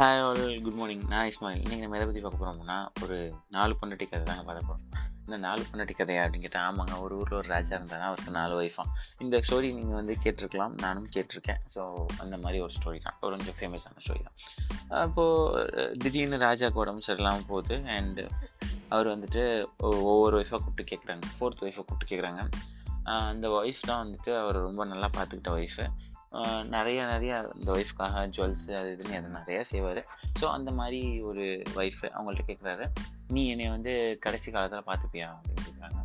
Hi all good morning நான் இஸ்மாயில். இன்றைக்கி நம்ம எதை பற்றி பார்க்க போகிறோம்னா ஒரு நாலு பொண்டாட்டி கதை தாங்க பார்க்க போகிறோம் இந்த நாலு பொண்டாட்டி கதையா அப்படின்னு கேட்டால் ஆமாங்க ஒரு ஊரில் ஒரு ராஜா இருந்தானா அவருக்கு நாலு ஒய்ஃபாம் இந்த ஸ்டோரி நீங்கள் வந்து கேட்டிருக்கலாம் நானும் கேட்டிருக்கேன். ஸோ அந்த மாதிரி ஒரு ஸ்டோரி தான். ஒரு கொஞ்சம் ஃபேமஸான ஸ்டோரி தான். அப்போது திடீர்னு ராஜாவுக்கு உடம்பு சரியில்லாமல் போகுது. அண்டு அவர் வந்துட்டு ஒவ்வொரு ஒய்ஃபாக கூப்பிட்டு கேட்குறாங்க ஃபோர்த் ஒய்ஃபை கூப்பிட்டு கேட்குறாங்க அந்த ஒய்ஃப் தான் வந்துட்டு அவர் ரொம்ப நல்லா பார்த்துக்கிட்ட ஒய்ஃபு நிறைய நிறைய இந்த ஒய்ஃப்காக ஜுவல்ஸு அது இதுன்னு அதை நிறையா செய்வார். ஸோ அந்த மாதிரி ஒரு ஒய்ஃபு அவங்கள்ட்ட கேட்குறாரு நீ என்னை வந்து கடைசி காலத்தில் பார்த்துப்பியா? அப்படின்னு கேட்குறாங்க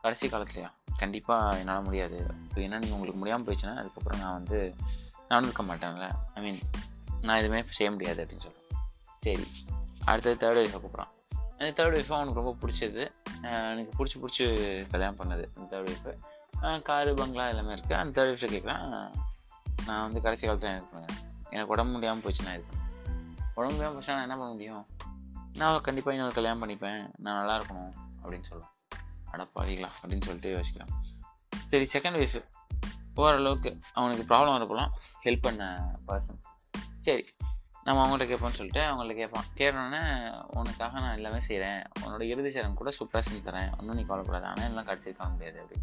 கடைசி காலத்துலையா? கண்டிப்பாக என்னால் முடியாது. இப்போ என்னென்னு நீங்கள் உங்களுக்கு முடியாமல் போயிடுச்சுன்னா அதுக்கப்புறம் நான் வந்து நானும் இருக்க மாட்டேன்ல. ஐ மீன் நான் எதுவுமே செய்ய முடியாது அப்படின்னு சொல்கிறேன் சரி. அடுத்தது தேர்ட் ஒய்ஃபை கூப்பிட்றான். அந்த தேர்ட் ஒய்ஃபும் அவனுக்கு ரொம்ப பிடிச்சது. எனக்கு பிடிச்சி பிடிச்சி கல்யாணம் பண்ணது. அந்த தேர்ட் ஒய்ஃபு காரு பங்களா எல்லாமே இருக்குது அந்த தேர்ட் ஒய்ஃபை கேட்குறேன் நான் வந்து கடைசி காலத்தில் இருப்பேன் எனக்கு உடம்பு முடியாமல் போச்சு நான் இருக்கேன் உடம்பு முடியாமல் போச்சுன்னா நான் என்ன பண்ண முடியும்? நான் கண்டிப்பாக இன்னொரு கல்யாணம் பண்ணிப்பேன். நான் நல்லா இருக்கணும் அப்படின்னு சொல்லுவேன். அடப்பாடிங்களா அப்படின்னு சொல்லிட்டு யோசிக்கலாம். சரி செகண்ட் ஒய்ஃபு ஓரளவுக்கு அவனுக்கு ப்ராப்ளம் வரப்போலாம் ஹெல்ப் பண்ண பர்சன் சரி நம்ம அவங்கள்ட்ட கேட்போம்னு சொல்லிட்டு அவங்கள்ட்ட கேட்பான். கேட்டோன்னே உனக்காக நான் எல்லாமே செய்கிறேன் உன்னோட இறுதி சேரம் கூட சூப்பராக செஞ்சு தரேன். ஒன்றும் நீ கவலைப்படாது. ஆனால் எல்லாம் கிடச்சிருக்க முடியாது அப்படி.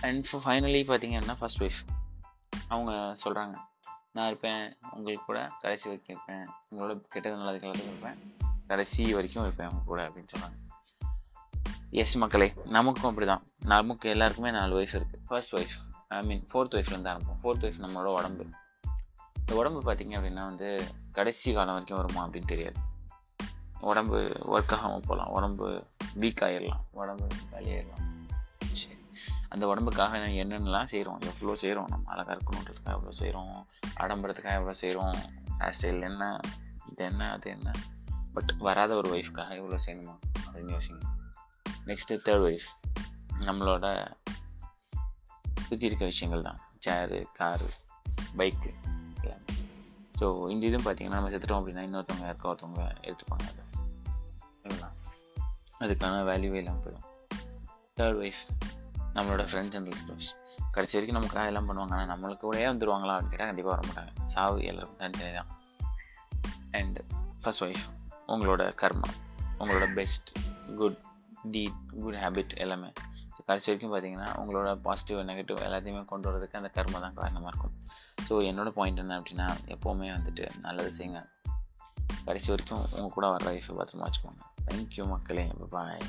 அண்ட் ஃபைனலி பார்த்தீங்கன்னா ஃபர்ஸ்ட் ஒய்ஃப் அவங்க சொல்கிறாங்க நான் இருப்பேன் உங்களுக்கு கூட கடைசி வரைக்கும் இருப்பேன். உங்களோட கெட்டது நல்லது கலந்து இருப்பேன் கடைசி வரைக்கும் இருப்பேன் அவங்க கூட அப்படின்னு சொன்னாங்க. எஸ் மக்களே நமக்கும் அப்படி தான் நமக்கு எல்லாருக்குமே நாலு வயசு இருக்குது first wife I mean fourth ஒய்ஃப்லேருந்து ஆரம்பிப்போம். ஃபோர்த் ஒய்ஃப் நம்மளோட உடம்பு. இந்த உடம்பு பார்த்திங்க அப்படின்னா வந்து கடைசி காலம் வரைக்கும் வருமா அப்படின்னு தெரியாது. உடம்பு ஒர்க் ஆகாமல் போகலாம். உடம்பு வீக் ஆகிடலாம் உடம்பு காலியாயிடலாம் அந்த உடம்புக்காக நம்ம என்னென்னலாம் செய்கிறோம் எவ்வளோ செய்கிறோம் நம்ம அழகாக இருக்கணுன்றதுக்காக எவ்வளோ செய்கிறோம் ஆடம்பரத்துக்காக எவ்வளோ செய்கிறோம் ஹேர் ஸ்டைல் என்ன? இது என்ன? அது என்ன? பட் வராத ஒரு ஒய்ஃப்காக எவ்வளோ செய்யணுமா? அப்படின்னு யோசிங்க. நெக்ஸ்ட்டு தேர்ட் ஒய்ஃப் நம்மளோட சுற்றி இருக்க விஷயங்கள் தான். சேரு காரு பைக்கு எல்லாமே ஸோ இந்த இதுவும் பார்த்தீங்கன்னா நம்ம செத்துட்டோம் அப்படின்னா இன்னொருத்தவங்க யாருக்கோ ஒருத்தவங்க எடுத்துப்பாங்க அதை. சரிங்களா? அதுக்கான வேல்யூவே இல்லாமல் போயிடும். தேர்ட் ஒய்ஃப் நம்மளோட ஃப்ரெண்ட்ஸ் அண்ட் ரிலேட்டிவ்ஸ் கடைசி வரைக்கும் நமக்காக எல்லாம் பண்ணுவாங்க. ஆனால் நம்மளுக்கு கூடயே வந்துருவாங்களா அப்படின்னு கேட்டால் கண்டிப்பாக வர மாட்டாங்க. சாவு எல்லாருக்கும் தனித்தனி தான். அண்ட் ஃபர்ஸ்ட் ஒய்ஃப் உங்களோட கர்மா உங்களோட best good deed good habit எல்லாமே. ஸோ கடைசி வரைக்கும் பார்த்தீங்கன்னா உங்களோட பாசிட்டிவ் நெகட்டிவ் எல்லாத்தையுமே கொண்டு வரதுக்கு அந்த கர்மா தான் காரணமாக இருக்கும். ஸோ என்னோட பாயிண்ட் என்ன அப்படின்னா எப்போவுமே வந்துட்டு நல்லது செய்யுங்க. கடைசி வரைக்கும் உங்கள் கூட வர லைஃப்பை பத்திரமா வச்சுக்கோங்க. தேங்க்யூ மக்களே. பாய்